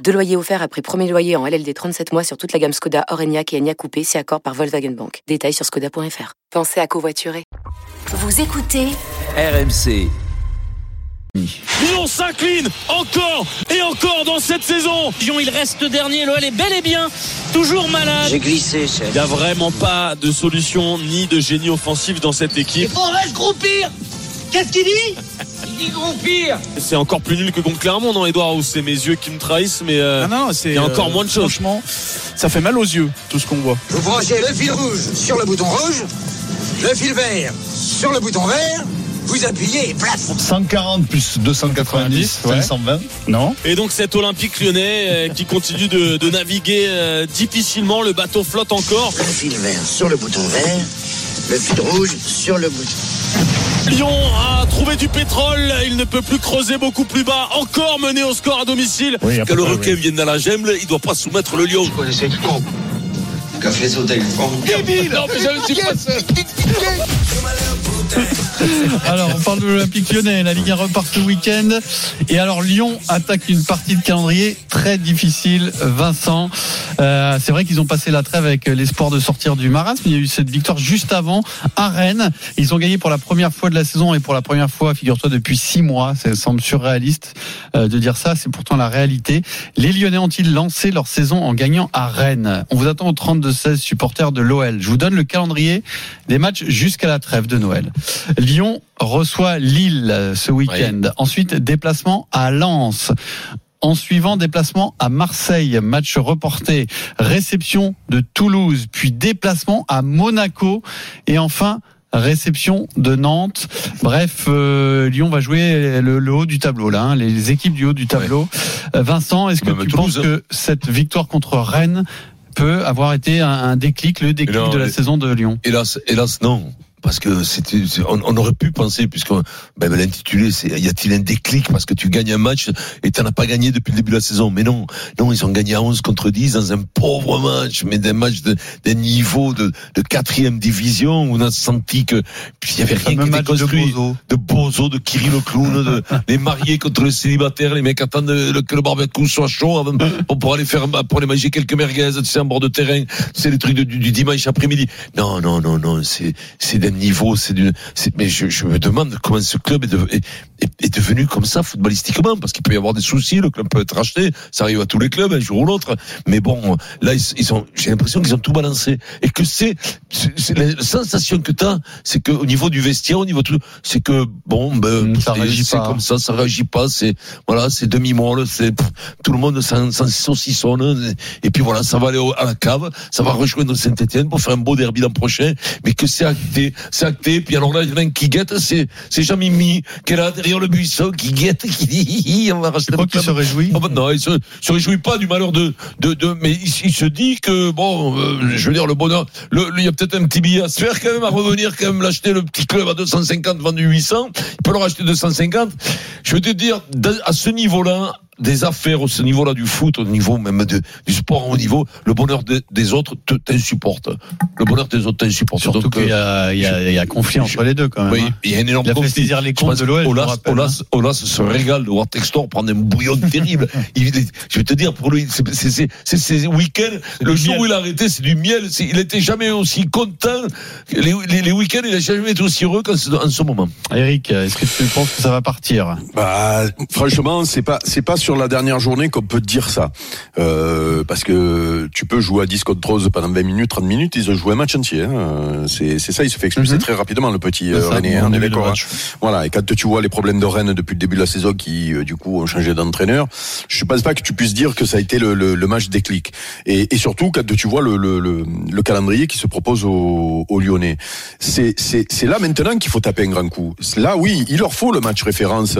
Deux loyers offerts après premier loyer en LLD 37 mois sur toute la gamme Skoda, Orenia et Enya Coupé, si accord par Volkswagen Bank. Détails sur skoda.fr. Pensez à covoiturer. Vous écoutez RMC. Lyon s'incline encore et encore dans cette saison. Lyon, il reste dernier. L'OL est bel et bien toujours malade. J'ai glissé, chef. Il n'y a vraiment pas de solution ni de génie offensif dans cette équipe. Il faudrait se groupir Qu'est-ce qu'il dit? C'est encore plus nul que contre Clermont, non, Edouard Ou c'est mes yeux qui me trahissent, mais euh, Ah non, c'est, il y a encore euh, moins de choses. Franchement, ça fait mal aux yeux, tout ce qu'on voit. Vous branchez le fil rouge sur le bouton rouge, le fil vert sur le bouton vert, vous appuyez et plaf 140 plus 290, 520. Non Et donc cet Olympique lyonnais euh, qui continue de, de naviguer euh, difficilement, le bateau flotte encore. Le fil vert sur le bouton vert, le fil rouge sur le bouton. Lyon a trouvé du pétrole, il ne peut plus creuser beaucoup plus bas, encore mené au score à domicile. Oui, peu le requin oui. vienne à la gemble, il doit pas soumettre le Lyon. Vous connaissez Café sauté. Non mais je ne suis pas seul. Alors, on parle de l'Olympique lyonnais. La Ligue 1 repart ce week-end. Et alors, Lyon attaque une partie de calendrier très difficile. Vincent, euh, c'est vrai qu'ils ont passé la trêve avec l'espoir de sortir du marasme. Il y a eu cette victoire juste avant à Rennes. Ils ont gagné pour la première fois de la saison et pour la première fois, figure-toi, depuis six mois. Ça semble surréaliste euh, de dire ça. C'est pourtant la réalité. Les Lyonnais ont-ils lancé leur saison en gagnant à Rennes? On vous attend au 32-16 supporters de l'OL. Je vous donne le calendrier des matchs jusqu'à la trêve de Noël. Lyon reçoit Lille ce week-end. Ensuite, déplacement à Lens. En suivant, déplacement à Marseille, match reporté, réception de Toulouse, puis déplacement à Monaco, et enfin réception de Nantes. Bref, euh, Lyon va jouer le, le haut du tableau là, hein, les équipes du haut du tableau. Vincent, est-ce que Même tu Toulouse, penses que cette victoire contre Rennes peut avoir été un, un déclic, le déclic de la saison de Lyon? Hélas, hélas, non. Parce que c'était, on, on aurait pu penser, puisque ben, l'intitulé, c'est y a-t-il un déclic? Parce que tu gagnes un match et tu n'as pas gagné depuis le début de la saison. Mais non, non, ils ont gagné à 11 contre 10 dans un pauvre match, mais d'un match de, d'un niveau de, de quatrième division où on a senti que puis il y avait rien qui était match de construit. Bozo. de Bozo, de Kirill le clown, de, les mariés contre les célibataires, les mecs attendent le- que le barbecue soit chaud avant, pour, aller faire, pour aller manger quelques merguez, tu sais, en bord de terrain. C'est les trucs de- du, du dimanche après-midi. Non, non, non, non, c'est, c'est d'un niveau, c'est c'est, mais je, je me demande comment ce club est, de- est, est- est devenu comme ça footballistiquement, parce qu'il peut y avoir des soucis, le club peut être racheté, ça arrive à tous les clubs un jour ou l'autre. Mais bon, là, ils, ils ont, j'ai l'impression qu'ils ont tout balancé. Et que c'est, c'est, c'est la sensation que t'as, c'est que au niveau du vestiaire, au niveau de tout, c'est que bon, ben, Mm, ça c'est- réagit c'est pas. comme ça, ça réagit pas, c'est, voilà, c'est demi-molle, c'est, pff, tout le monde s'en, s'en saucissonne, et puis voilà, ça va aller au- à la cave, ça va rejoindre Saint-Etienne pour faire un beau derby l'an prochain, mais que c'est acté, c'est acté, puis alors là, il y en a un qui guette, c'est, c'est Jean-Mimi, qui est là derrière le buisson, qui guette, qui dit, on va racheter le qu'il se réjouit Oh, bah non, il se, se réjouit pas du malheur de, de, de mais il, il se dit que bon, euh, je veux dire le bonheur, le, il y a peut-être un petit billet à se faire quand même, à revenir quand même l'acheter le petit club à 250 vendu 800, il peut le racheter 250. Je veux te dire, à ce niveau-là, des affaires, au ce niveau-là du foot, au niveau même de, du sport, au niveau, le bonheur de- des autres te- t'insupporte. Le bonheur des autres t'insupporte. Surtout qu'il y euh, a, il y a, il y a conflit entre les deux quand même. oui, hein. il y a un énorme Il a fait saisir les comptes de l'OL, vous Olas, rappelle, Olas, Olas se régale de voir Textor prendre un bouillon terrible. Il je vais te dire, pour lui, c'est- ces week-ends, le jour miel. où il a arrêté, c'est du miel. Il était jamais aussi content. Les, les, les week-ends, il a jamais été aussi heureux qu'en ce, en ce moment. Eric, est-ce que tu penses que ça va partir? Bah, franchement, c'est pas c'est pas sur la dernière journée qu'on peut dire ça, euh, parce que tu peux jouer à 10 contre 11 pendant 20 minutes, 30 minutes, ils ont joué un match entier. Hein. C'est ça, il se fait expulser Mhm. très rapidement le petit euh, René. en hein, hein. Voilà, et quand tu vois les problèmes de Rennes depuis le début de la saison qui euh, du coup ont changé d'entraîneur, je pense pas que tu puisses dire que ça a été le, le, le match déclic. Et, et surtout quand tu vois le, le, le, le calendrier qui se propose aux, aux Lyonnais, c'est là maintenant qu'il faut taper un grand coup. Là, oui, il leur faut le match référence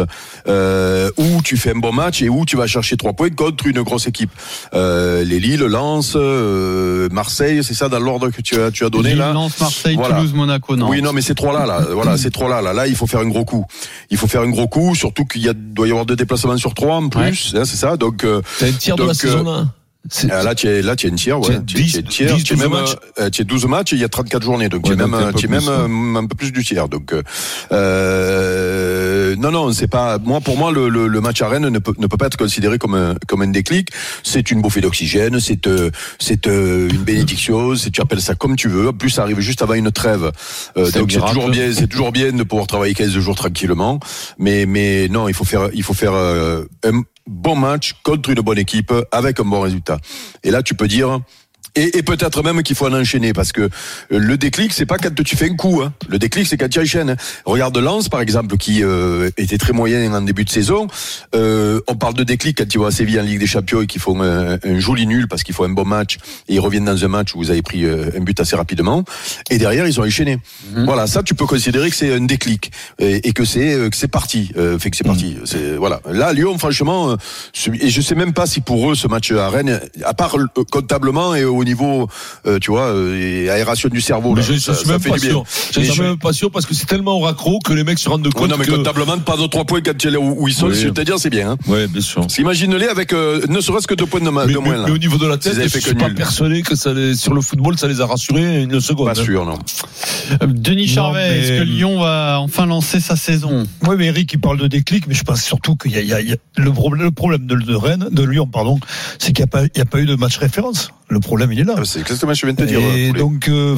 euh, où tu fais un bon match et où tu vas chercher trois points contre une grosse équipe. Euh, les Lille, Lens, euh, Marseille, c'est ça dans l'ordre que tu as, tu as donné Lille, là Lens, Marseille, Voilà. Toulouse, Monaco, non. Oui, non, mais ces trois-là, là, voilà, ces trois-là, là, là, il faut faire un gros coup. Il faut faire un gros coup, surtout qu'il y a, doit y avoir deux déplacements sur trois en plus, hein, c'est ça. Donc, euh, C'est un tiers de la saison euh, là. Euh, là, tu es, là, tu es une tiers, ouais. Tu es 10, tiers, 10, tu es 12 même, matchs. euh, tu es 12 matchs il y a 34 journées. Donc, tu es même, euh, tu es plus, même euh, un peu plus du tiers. Donc, euh, euh, non, non, c'est pas, moi, pour moi, le, le, le match à Rennes ne peut, ne peut pas être considéré comme un, comme un déclic. C'est une bouffée d'oxygène, c'est, euh, c'est euh, une bénédiction, c'est, tu appelles ça comme tu veux. En plus, ça arrive juste avant une trêve. Euh, donc, c'est toujours bien, c'est toujours bien de pouvoir travailler 15 jours tranquillement. Mais, mais non, il faut faire, il faut faire euh, un bon match contre une bonne équipe avec un bon résultat. Et là, tu peux dire. Et, et peut-être même qu'il faut en enchaîner parce que le déclic c'est pas quand tu fais un coup hein. le déclic c'est quand tu enchaînes. Hein. regarde Lens par exemple qui euh, était très moyen en début de saison. Euh, on parle de déclic quand ils vont à Séville en Ligue des Champions et qu'ils font un, un joli nul parce qu'ils font un bon match et ils reviennent dans un match où vous avez pris euh, un but assez rapidement. Et derrière ils ont enchaîné. Voilà ça tu peux considérer que c'est un déclic et, et que c'est euh, que c'est parti euh, fait que c'est parti. C'est voilà. Là Lyon franchement euh, et je sais même pas si pour eux ce match à Rennes à part euh, comptablement et au niveau euh, tu vois euh, et aération du cerveau Mais là, je, je ça, suis ça même fait pas du bien sûr. Je suis je- même pas sûr parce que c'est tellement au raccro que les mecs se rendent Ouais, compte non mais que. comptablement pas de trois points quand tu es là où, où ils sont Oui. je veux te dire c'est bien hein. Ouais, bien sûr. Parce qu'imagine-les avec euh, ne serait-ce que deux points de, ma- Mais, de moins mais- là. mais au niveau de la tête, je suis que pas nul. persuadé que ça les, sur le football, ça les a rassurés une seconde. Pas hein. sûr non. Denis Charvet, mais- est-ce que Lyon va enfin lancer sa saison? Oui, mais Eric, il parle de déclic, mais je pense surtout qu'il y a, il y a- il y a- le, problème, le problème de, de Rennes, de Lyon, pardon, c'est qu'il n'y a, a pas eu de match référence. Le problème, il est là. Ah, C'est exactement ce que je viens de te dire. Et Poulet. donc, euh,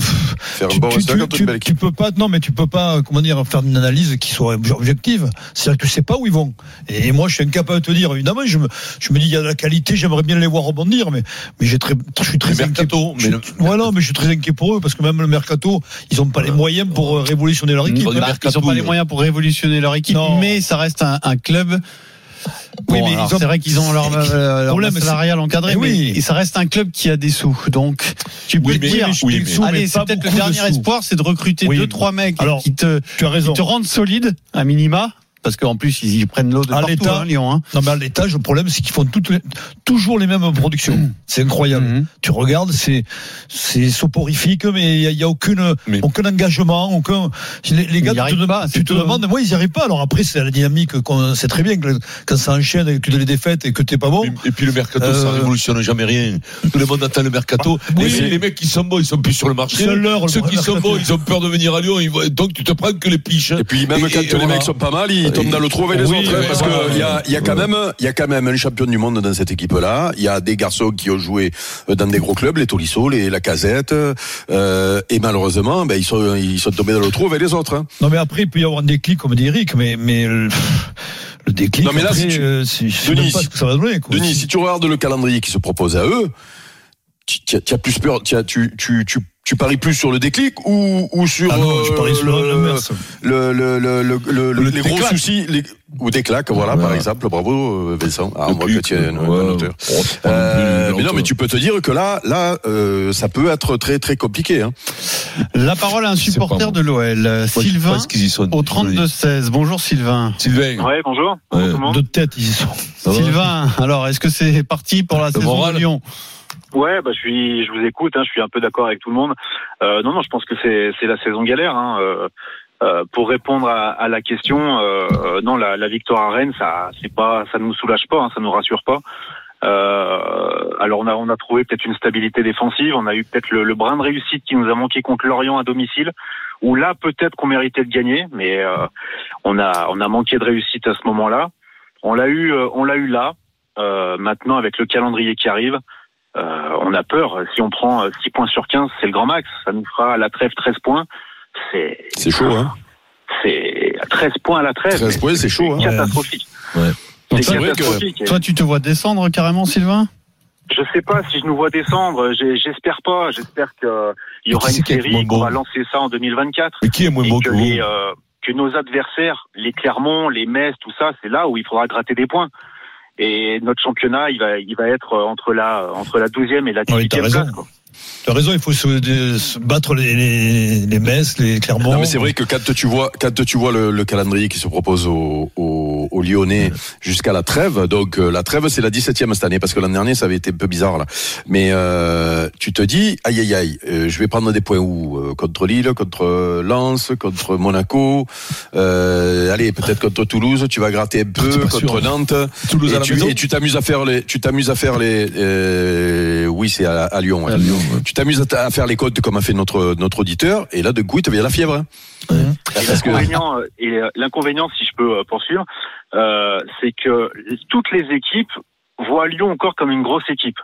un tu, bon tu- résultat tu- contre tu- une belle tu équipe. peux pas, non, mais tu peux pas, comment dire, faire une analyse qui soit obje- objective. C'est-à-dire que tu sais pas où ils vont. Et moi, je suis incapable de te dire. Évidemment, je me, je me dis, il y a de la qualité, j'aimerais bien les voir rebondir, mais, mais j'ai très, je suis très inquiet. mercato, Je mais voilà, mais je suis très inquiet pour eux parce que même le mercato, ils ont pas les moyens pour euh, révolutionner leur équipe. Mercato, Ils n'ont pas les moyens pour révolutionner leur équipe, Non. mais ça reste un, un club. Oui, Bon, mais ont- c'est vrai qu'ils ont leur, euh, leur problème, salariale encadrée, Eh mais oui. ça reste un club qui a des sous. Donc, tu peux Oui, mais- dire, oui, mais- sous, mais allez, c'est peut-être le dernier espoir, c'est de recruter deux, trois mecs Alors, qui te, Tu as raison. qui te rendent solide, à minima. Parce qu'en plus, ils y prennent l'eau de À partout, l'état. hein, Lyon. Hein. Non, mais à l'étage, le problème, c'est qu'ils font toutes les- toujours les mêmes productions. C'est incroyable. Mhm. Tu regardes, c'est, c'est soporifique, mais il y a, il y a aucune, Mais- aucun engagement, aucun, les, les gars, tu te, pas, tu te tout. demandes, moi, ils y arrivent pas. Alors après, c'est la dynamique qu'on sait très bien que quand ça enchaîne et que tu as les défaites et que t'es pas bon. Et puis le mercato, Euh, ça révolutionne jamais rien. Tout le monde attend le mercato. Oui, les, mais- les mecs qui sont bons, ils sont plus sur le marché. C'est leur, le Ceux qui sont bons, ils ont peur de venir à Lyon. donc tu te prends que les piches. Et puis même Et- quand et les voilà. mecs sont pas mal, ils tombent dans le trou avec les Oui, autres. hein, parce qu'il y a, il y a quand même, il y a quand même un champion du monde dans cette équipe-là. Il y a des garçons qui ont joué euh, dans des gros clubs, les Tolisso, les la Casette, euh, et malheureusement, ben ils sont, ils sont tombés dans le trou avec les autres. hein. Non, mais après, il peut y avoir un déclic, comme dit Eric, mais, mais le, le déclic, Non, mais là, après, si tu- euh, Denis, pas ce que ça va donner, quoi. Denis, si tu regardes le calendrier qui se propose à eux, tu, as- plus peur, tu, tu, tu, tu, paries plus sur le déclic ou, ou sur Ah non, je euh, parie sur le- le, le, le, le, le- Le les gros soucis, les, ou des claques, voilà, par exemple. Bravo, euh, Vincent. Ah, on voit que tu es un, auteur. Oh, Euh, mais non, mais tu peux te dire que là, là, euh, ça peut être très, très compliqué. Hein. La parole à un supporter de l'OL, Moi, je Sylvain, au 32-16. Bonjour Sylvain. Sylvain. Ouais, bonjour. Ouais. De tête, ils y sont. ça va Sylvain, alors est-ce que c'est parti pour la Le saison moral de Lyon? Ouais, bah je suis, je vous écoute. Hein, je suis un peu d'accord avec tout le monde. Euh, non, non, je pense que c'est, la saison galère. Hein, euh, euh, pour répondre à, la question, non, la, victoire à Rennes, ça, c'est pas, ça nous soulage pas, hein, ça nous rassure pas. Alors on a, trouvé peut-être une stabilité défensive. On a eu peut-être le, brin de réussite qui nous a manqué contre Lorient à domicile. Où là, peut-être qu'on méritait de gagner, mais on a, on a manqué de réussite à ce moment-là. On l'a eu, on l'a eu là. Maintenant, avec le calendrier qui arrive, euh, on a peur. Si on prend euh, 6 points sur 15, c'est le grand max. Ça nous fera à la trêve 13 points. C'est C'est chaud, hein. c'est 13 points à la trêve. 13 points, c'est chaud, hein. Catastrophique. Ouais. C'est C'est vrai que- catastrophique. Et Toi, tu te vois descendre carrément, Sylvain? Je sais pas si je nous vois descendre. J'ai- J'espère pas. J'espère qu'il y aura une série, qu'on va lancer ça en 2024. Mais qui est moins bon que, que les, euh, que nos adversaires, les Clermont, les Metz, tout ça, c'est là où il faudra gratter des points. Et notre championnat, il va, il va être entre la, entre la 12e et la Oui, 18e t'as raison. place. Quoi. Tu as raison, il faut se, de- se battre les, les, les Metz, les Clermont. Non, mais c'est vrai que quand tu vois, quand tu vois le, le calendrier qui se propose aux, aux, aux Lyonnais jusqu'à la trêve, donc euh, la trêve c'est la 17e cette année parce que l'an dernier ça avait été un peu bizarre là. Mais euh, tu te dis, aïe aïe aïe, euh, je vais prendre des points où Euh, Contre Lille, contre Lens, contre Monaco, euh, allez peut-être contre Toulouse, tu vas gratter un peu, contre sûr. Nantes. Toulouse et à la tu, maison. et tu t'amuses à faire les, tu t'amuses à faire les, euh, oui c'est à, à Lyon. ouais. À Lyon, ouais. Tu t'amuses à, faire les codes comme a fait notre notre auditeur et là de coup il te vient la fièvre. hein. Que L'inconvénient, et l'inconvénient, si je peux euh, poursuivre, euh, c'est que toutes les équipes voient Lyon encore comme une grosse équipe.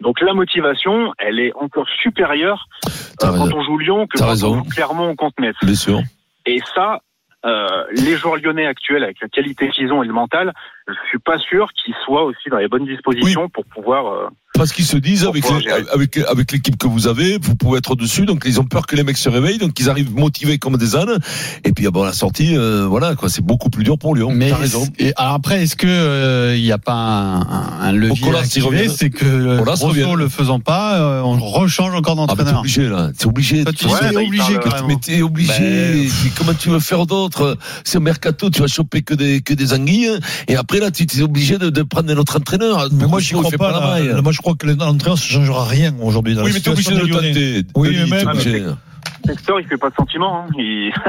Donc la motivation, elle est encore supérieure euh, quand on joue Lyon que quand raison. on joue Clermont ou contre Metz. Bien sûr. Et ça, euh, les joueurs lyonnais actuels, avec la qualité qu'ils ont et le mental, je suis pas sûr qu'ils soient aussi dans les bonnes dispositions pour pouvoir. euh, Parce qu'ils se disent, avec, les- avec, avec l'équipe que vous avez, vous pouvez être dessus, donc ils ont peur que les mecs se réveillent, donc ils arrivent motivés comme des ânes. Et puis, ah bon, la sortie, euh, voilà, quoi, c'est beaucoup plus dur pour Lyon. Mais T'as raison. et alors après, est-ce que euh, il n'y a pas un, un- un levier Colas, à il activer? revient. C'est que euh, revient. le faisant pas, euh, on rechange encore Ah, mais t'es d'entraîneur. obligé, là. T'es obligé. Toi, Tu Ouais, t'es il obligé. Mais t'es obligé. Ben, comment tu veux faire d'autre? C'est au mercato, tu vas choper que des que des anguilles. Et après là, tu es obligé de, de prendre un autre entraîneur. Mais moi, j'y crois fait pas. la là. maille. Moi, je crois que l'entraîneur, ça changera rien aujourd'hui. dans Oui, la mais t'es obligé situation de le tenter. Oui, mais même-. Hector, il fait pas de sentiment. Hein. Il...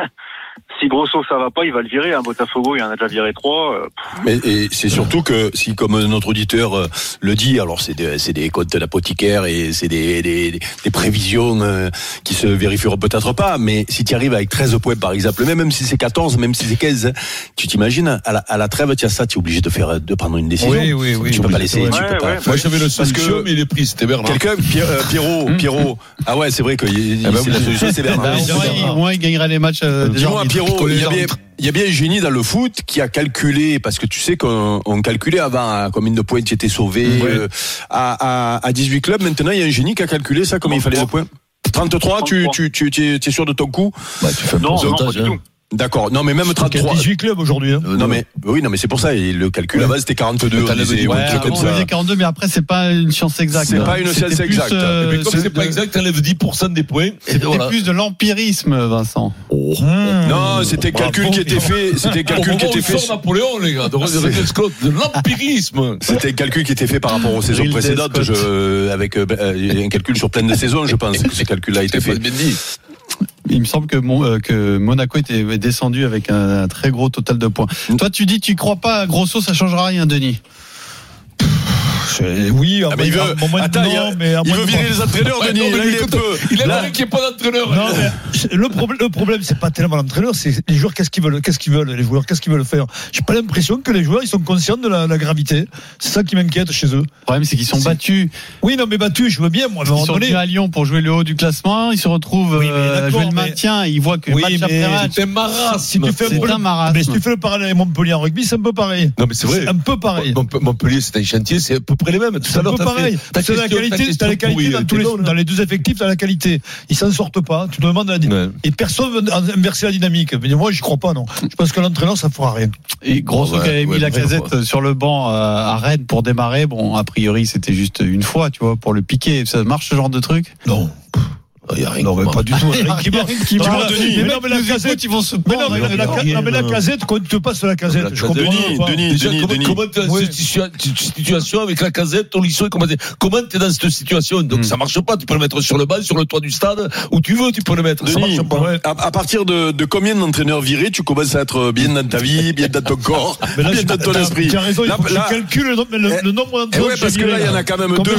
si Grosso ça va pas, il va le virer. Hein. Botafogo, il en a déjà viré trois. euh, Mais et c'est surtout que si, comme notre auditeur euh, le dit, alors c'est des, c'est des comptes d'apothicaire et c'est des, des, des prévisions euh, qui se vérifieront peut-être pas, mais si tu arrives avec 13 points par exemple, même, même si c'est 14, même si c'est 15, hein, tu t'imagines, à la, à la trêve, tu as ça, tu es obligé de faire, de prendre une décision. Oui, oui, oui. Tu peux pas laisser, Ouais, tu peux pas. ouais. Moi, j'avais le Parce que- solution, mais il est pris. C'était Bernard. Quelqu'un, euh, Pierrot, Pierrot. Ah ouais, c'est vrai que y- ben c'est la solution, c'est Bah, Bernard. au, moins, il, au moins, il gagnerait les matchs. euh, Dis-moi, Pierrot, il y, a bien, il y a bien un génie dans le foot qui a calculé, parce que tu sais qu'on on calculait avant à combien de points tu étais sauvé euh, à, à, à 18 clubs. Maintenant, il y a un génie qui a calculé ça, combien il fallait de points 33, tu, tu, tu, tu, es, tu es sûr de ton coup? Bah, tu fais Non, non, pas du hein. tout. D'accord. Non, mais même Il y a 33. 18 clubs aujourd'hui. hein. Euh, non, mais, oui, non, mais c'est pour ça. Et le calcul là-bas, c'était 42. on disait, Ouais, avant, comme on ça. disait 42, mais après, c'est pas une science exacte. C'est pas une science exacte. euh, Mais comme c'est pas de- exact, t'enlèves 10% des points. C'était voilà. plus de l'empirisme, Vincent. Mmh. Non, c'était un calcul qui était fait. C'était un calcul qui était fait. Napoléon, les gars, de l'empirisme. C'était calcul qui était fait par rapport aux saisons précédentes, je, avec euh, euh, un calcul sur pleine de saisons, je pense que ce calcul-là a été fait. Il me semble que, Mon- euh, que Monaco était descendu avec un, un très gros total de points. Toi, tu dis, tu crois pas à Grosso, ça changera rien, Denis. Oui, à Ah, mais il veut, à moins de- attends, il, non, mais à il veut virer les entraîneurs, Ouais, Denis. non, mais là, il est écoute. Il Là- qui n'est pas d'entraîneur. Non, mais le problème, le problème, c'est pas tellement l'entraîneur, c'est les joueurs. Qu'est-ce qu'ils veulent, qu'est-ce qu'ils veulent, les joueurs, qu'est-ce qu'ils veulent faire? J'ai pas l'impression que les joueurs, ils sont conscients de la, la gravité. C'est ça qui m'inquiète chez eux. Le problème, c'est qu'ils sont battus. Oui, non, mais battu, je veux bien, moi, Ils moment sont venus à Lyon pour jouer le haut du classement. Ils se retrouvent Oui, mais euh, à d'accord, jouer le mais- maintien. Ils voient que Oui, match mais après match. C'est un marasme. Si tu fais un marasme. mais si tu fais le parallèle avec Montpellier en rugby, c'est un peu pareil. Non, mais c'est vrai. un peu pareil. Mont- Montpellier, c'est un chantier, c'est à peu près les mêmes. Tout C'est à un l'heure, pareil. ta C'est la qualité, question t'as la qualité pourrie, dans, tous les, bonne, dans les deux effectifs, t'as la qualité. Ils s'en sortent pas. Tu te demandes la Ouais. Et personne veut inverser la dynamique. Mais moi, j'y crois pas, non. Je pense que l'entraîneur, ça fera rien. Et Grosso Ouais, qui avait mis la casette sur le banc euh, à Rennes pour démarrer. Bon, a priori, c'était juste une fois, tu vois, pour le piquer. Ça marche ce genre de truc? Non. Il y a rien Non, mais pas du tout. Qui Tu Denis, mais les non, mais la casette, ils vont se prendre. mais non, mais la casette, quand tu te passes la La casette, je comprends Denis. Denis, comment, dans Oui. cette situa- cette situation avec la casette, au lycée, comment t'es, comment t'es dans cette situation? Donc, Hmm. ça marche pas. Tu peux le mettre sur le banc, sur le toit du stade, où tu veux, tu peux le mettre. Ça marche pas. À, partir de, combien d'entraîneurs virés, tu commences à être bien dans ta vie, bien dans ton corps, bien dans ton esprit? Tu as raison, je calcule le, nombre- le, Eh, d'entraîneurs. ouais, parce que là, il y en a quand même deux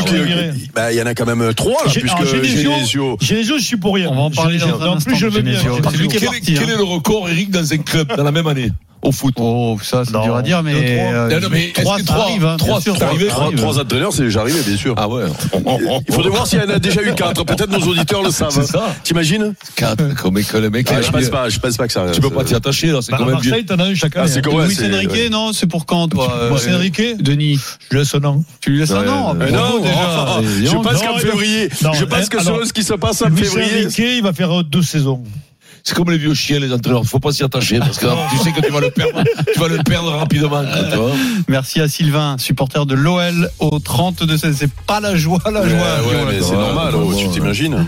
bah, il y en a quand même trois, là, J'ai- puisque alors, Genesio, Genesio. Je suis pour rien. On va en parler Genesio. dans un En plus, instant, je veux bien. Genesio. Genesio. Est Quel, est le record, Eric, dans un club, dans la même année? Au foot. Oh, ça, c'est dur à dire, mais. deux, trois. euh, mais trois, ça trois- arrive, hein, trois, bien sûr, c'est ça arrivé, arrive. Trois, trois entraîneurs, c'est déjà arrivé, bien sûr. Ah ouais. Il faudrait voir s'il y en a déjà eu quatre. Peut-être nos auditeurs le savent. C'est ça. T'imagines Quatre, comme que le mec, Ah, Je a- pense pas, je pense pas que ça. tu peux pas t'y attacher, là, c'est Bah, quand même. Marseille, t'en as un chaque Ah, c'est Luis Enrique, non, c'est pour quand, toi Moi, euh, c'est Enrique. Denis, Je laisse un an. tu lui laisses un Bravo, non, déjà. Et je dis donc, pense qu'en février, je pense eh, que ce qui se passe en Luis février, Enrique, il va faire deux saisons. C'est comme les vieux chiens, les entraîneurs. Faut pas s'y attacher parce que tu sais que tu vas le perdre, tu vas le perdre rapidement. quoi, tu vois. Merci à Sylvain, supporter de l'OL au 32 16 C'est pas la joie, la Ouais, joie. ouais, là, c'est normal, ouais, oh, ouais, tu ouais. t'imagines